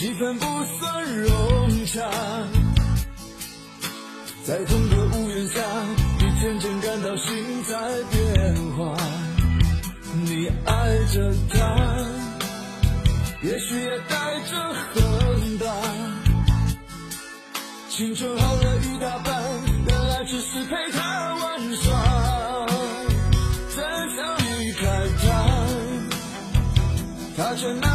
气氛不算融洽，在同个屋檐下，你渐渐感到心在变化。你爱着他，也许也带着恨吧。青春耗了一大半，原来只是陪他玩耍。真想离开他，他却。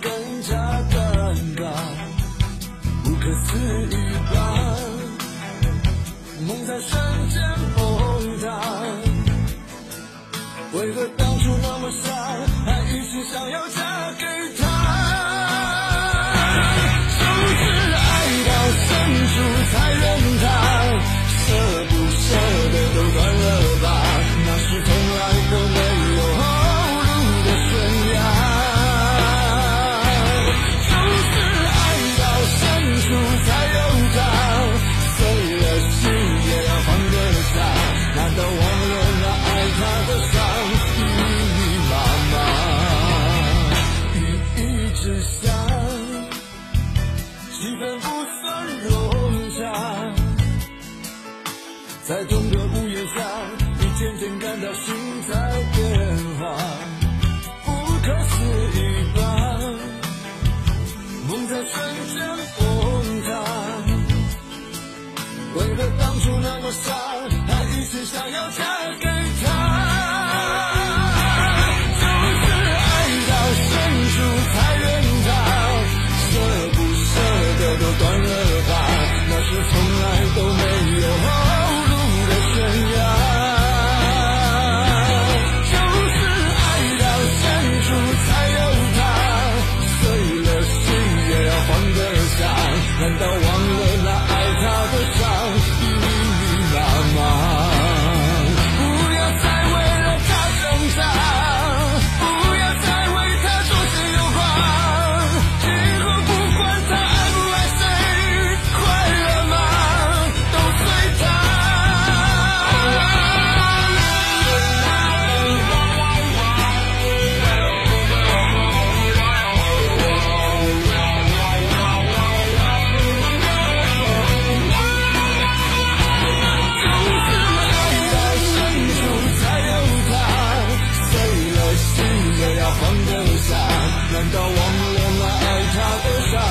更加尴尬。不可思议吧。梦在瞬间在同个屋檐下你渐渐感到心在 how this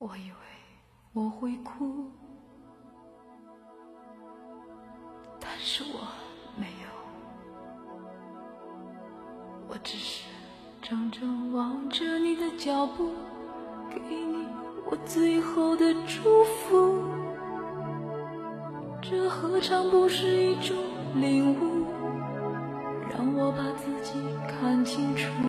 我以为我会哭，但是我没有，我只是怔怔望着你的脚步，给你我最后的祝福。这何尝不是一种领悟，让我把自己看清楚。